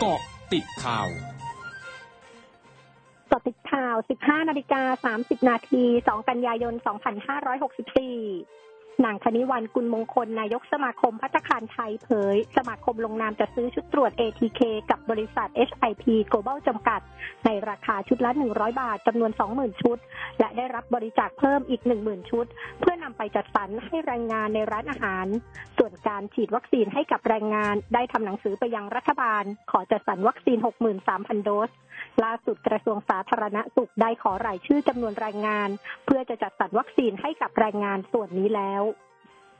เกาะติดข่าวกาะติดข่าว 15 นาฬิกา 30 นาที 2 กันยายน 2564 นางคณิวันกุลมงคล นายกสมาคมพัฒคารไทยเผย สมาคมลงนามจะซื้อชุดตรวจ ATK กับบริษัท HIP Global จำกัด ในราคาชุดละ 100 บาทจำนวน 20,000 ชุด และได้รับบริจาคเพิ่มอีก 10,000 ชุด เพื่อนำไปจัดสรรให้แรงงานในร้านอาหาร ส่วนการฉีดวัคซีนให้กับแรงงาน ได้ทำหนังสือไปยังรัฐบาล ขอจัดสรรวัคซีน 63,000 โดสล่าสุดกระทรวงสาธารณสุขได้ขอรายชื่อจำนวนแรงงาน เพื่อจะจัดสรรวัคซีนให้กับแรงงานส่วนนี้แล้ว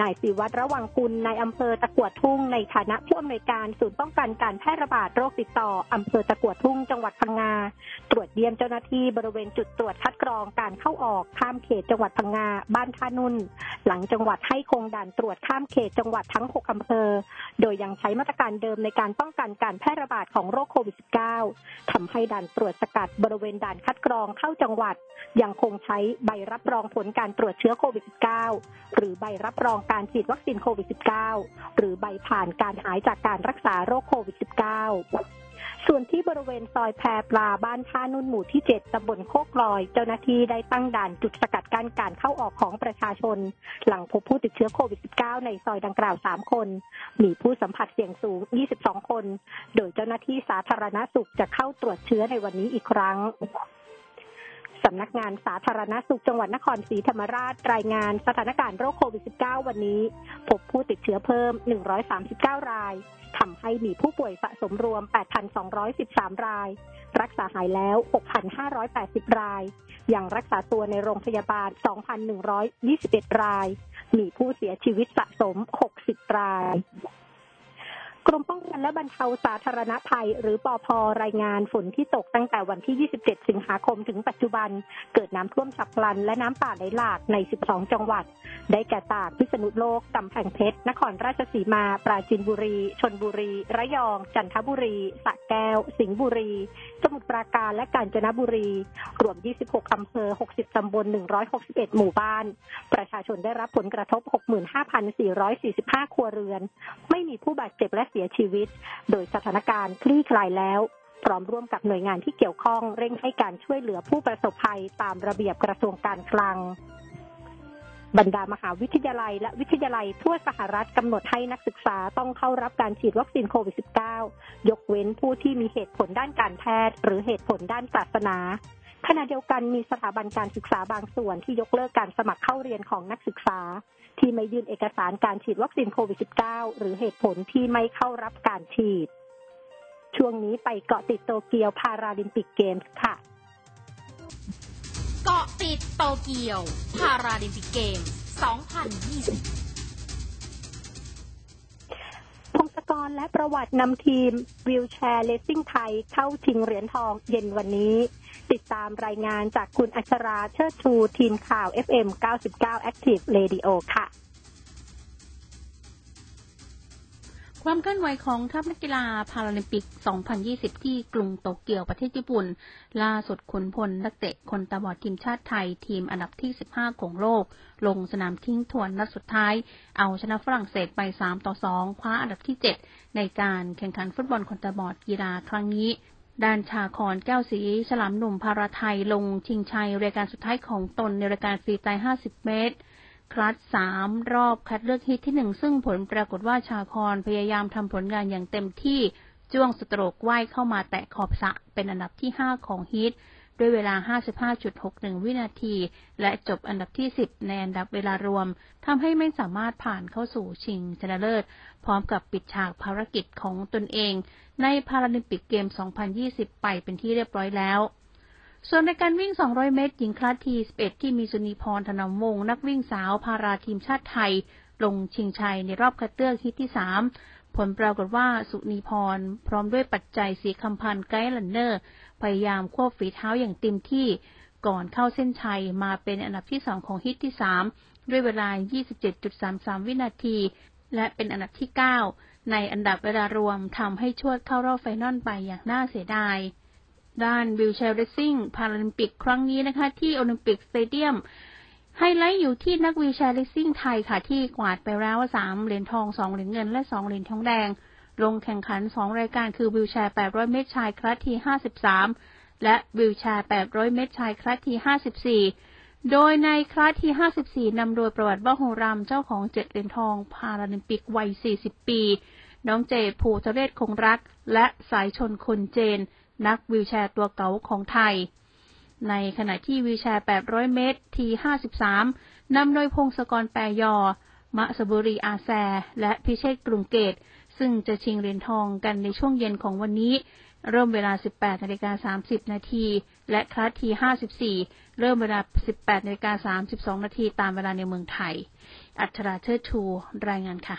นายศิวัตรระวังกุลนายอำเภอตะกวดทุ่งในฐานะผู้อำนวยการศูนย์ป้องกันการแพร่ระบาดโรคติดต่ออำเภอตะกวดทุ่งจังหวัดพังงา ตรวจเยี่ยมเจ้าหน้าที่บริเวณจุดตรวจคัดกรองการเข้าออกข้ามเขตจังหวัดพังงา บ้านท่านุ่น หลังจังหวัดให้คงด่านตรวจข้ามเขตจังหวัดทั้ง 6 อำเภอ โดยยังใช้มาตรการเดิมในการป้องกันการแพร่ระบาดของโรคโควิด -19 ทำให้ด่านตรวจสกัดบริเวณด่านคัดกรองเข้าจังหวัด ยังคงใช้ใบรับรองผลการตรวจเชื้อโควิด -19 หรือใบรับรองการฉีดวัคซีนโควิด -19 หรือใบผ่านการหายจากการรักษาโรคโควิด -19 ส่วนที่บริเวณซอยแพรปลาบ้านท่านุ่นหมู่ที่ 7ตำบลโคกลอย เจ้าหน้าที่ได้ตั้งด่านจุดสกัดกั้นการเข้าออกของประชาชน หลังพบผู้ติดเชื้อโควิด -19 ในซอยดังกล่าว 3 คน มีผู้สัมผัสเสี่ยงสูง 22 คน โดยเจ้าหน้าที่สาธารณสุขจะเข้าตรวจเชื้อในวันนี้อีกครั้ง สำนักงานสาธารณสุขจังหวัดนครศรีธรรมราช รายงานสถานการณ์โรคโควิด -19 วันนี้ พบผู้ติดเชื้อเพิ่ม 139 รายทำให้มีผู้ป่วยสะสมรวม 8,213 ราย รักษาหายแล้ว 6,580 ราย ยังรักษาตัวในโรงพยาบาล 2,121 ราย มีผู้เสียชีวิตสะสม 60 ราย กรมป้องกันและบรรเทาสาธารณภัย หรือปอพรายงานฝนที่ตกตั้งแต่วันที่ 27 สิงหาคมถึงปัจจุบัน เกิดน้ำท่วมฉับพลัน และน้ำป่าไหลหลากใน 12 จังหวัด ได้แก่ตากพิษณุโลกกำแพงเพชร นครราชสีมา ปราจีนบุรี ชนบุรี ระยอง จันทบุรี สระแก้ว สิงห์บุรี สมุทรปราการและกาญจนบุรี รวม 26 อำเภอ 60 ตำบล 161 หมู่บ้าน ประชาชนได้รับผลกระทบ 65,445 ครัวเรือน ไม่มีผู้บาดเจ็บและเสียียชีวิต โดยสถานการณ์คลี่คลายแล้ว พร้อมร่วมกับหน่วยงานที่เกี่ยวข้องเร่งให้การช่วยเหลือผู้ประสบภัยตามระเบียบกระทรวงการคลัง บรรดามหาวิทยาลัย และวิทยาลัยทั่วสหรัฐกำหนดให้นักศึกษาต้องเข้ารับการฉีดวัคซีนโควิด -19 ยกเว้นผู้ที่มีเหตุผลด้านการแพทย์ หรือเหตุผลด้านศาสนา ขณะเดียวกันมีสถาบันการศึกษาบางส่วนที่ยกเลิกการสมัครเข้าเรียนของนักศึกษา ที่ไม่ยื่นเอกสารการฉีดวัคซีนโควิด -19 หรือเหตุผลที่ไม่เข้ารับการฉีด ช่วงนี้ไปเกาะติดโตเกียวพาราลิมปิกเกมส์ค่ะ เกาะติดโตเกียวพาราลิมปิกเกมส์2020 รและประวัตินำทีมวิวแชร์เลสซิ่งไทยเข้าชิงเหรียญทองเย็นวันนี้ ติดตามรายงานจากคุณอัชราเชิดชูทีมข่าว FM 99 Active Radio ค่ะ ความเคลื่อนไหวของทัพนักกีฬาพาราลิมปิก 2020 ที่กรุงโตเกียวประเทศญี่ปุ่น ล่าสุดขุนพลนักเตะคนตาบอดทีมชาติไทยทีมอันดับที่ 15 ของโลก ลงสนามทิ้งทวนนัดสุดท้าย เอาชนะฝรั่งเศสไป 3 ต่อ 2 คว้าอันดับที่ 7 ในการแข่งขันฟุตบอลคนตาบอดกีฬาครั้งนี้ด้านชาคอนแก้วสีฉลามหนุ่มพาราไทยลงชิงชัยรายการสุดท้ายของตนในรายการฟรีไตล์50 เมตร คลัสสามรอบคัดเลือกฮิตที่หนึ่งซึ่งผลปรากฏว่าชาคอนพยายามทำผลงานอย่างเต็มที่จ้วงสโตรกว่ายเข้ามาแตะขอบสะเป็นอันดับที่ 5 ของฮิต ด้วยเวลา 55.61 วินาที และจบอันดับที่ 10 ในอันดับเวลารวมทำให้ไม่สามารถผ่านเข้าสู่ชิงชนะเลิศ พร้อมกับปิดฉากภารกิจของตนเอง ในพาราลิมปิกเกม 2020 ไปเป็นที่เรียบร้อยแล้ว ส่วนในการวิ่ง 200 เมตร หญิงคลาสที 11 ที่มีสุนีพรธนมวงศ์นักวิ่งสาวพาราทีมชาติไทย ลงชิงชัยในรอบคัดเลือกฮิตที่ 3 ผลปรากฏว่าสุนีพร พร้อมด้วยปัจจัย ศรีคำพันธ์ guide runner พยายามควบฝีเท้าอย่างเต็มที่ ก่อนเข้าเส้นชัยมาเป็นอันดับที่ 2 ของ heat ที่ 3 ด้วยเวลา 27.33 วินาที และเป็นอันดับที่ 9 ในอันดับเวลารวมทำให้ชวดเข้ารอบ final ไปอย่างน่าเสียดาย ด้าน wheelchair racing พาราลิมปิกครั้งนี้นะคะ ที่โอลิมปิกสเตเดียมไฮไลท์อยู่ที่นัก wheelchair racing ไทยค่ะ ที่กวาดไปแล้วสามเหรียญทองสองเหรียญเงินและสองเหรียญทองแดง ลงแข่งขัน2รายการคือวิวแชร์ 800 เมตรชายคลาสที่ 53 และวิวแชร์ 800 เมตรชายคลาสที่ 54 โดยในคลาสที่ 54 นำโดยประวัติบ้าโฮรามเจ้าของเจ็ดเหรียญทองพาราลิมปิกวัย 40 ปี น้องเจภูทะเรศคงรัก และสายชนคนเจน นักวิวแชร์ตัวเก๋าของไทย ในขณะที่วิวแชร์ 800 เมตร ที 53 นำโดยพงศกรแปรยอ มะสบุรีอาแซ และพิเชษกรุงเกต ซึ่งจะชิงเหรียญทองกันในช่วงเย็นของวันนี้ เริ่มเวลา 18นาฬิกา30 นาที และคลาสที 54 เริ่มเวลา 18นาฬิกา32 นาทีตามเวลาในเมืองไทย อัชราเชิดชู รายงานค่ะ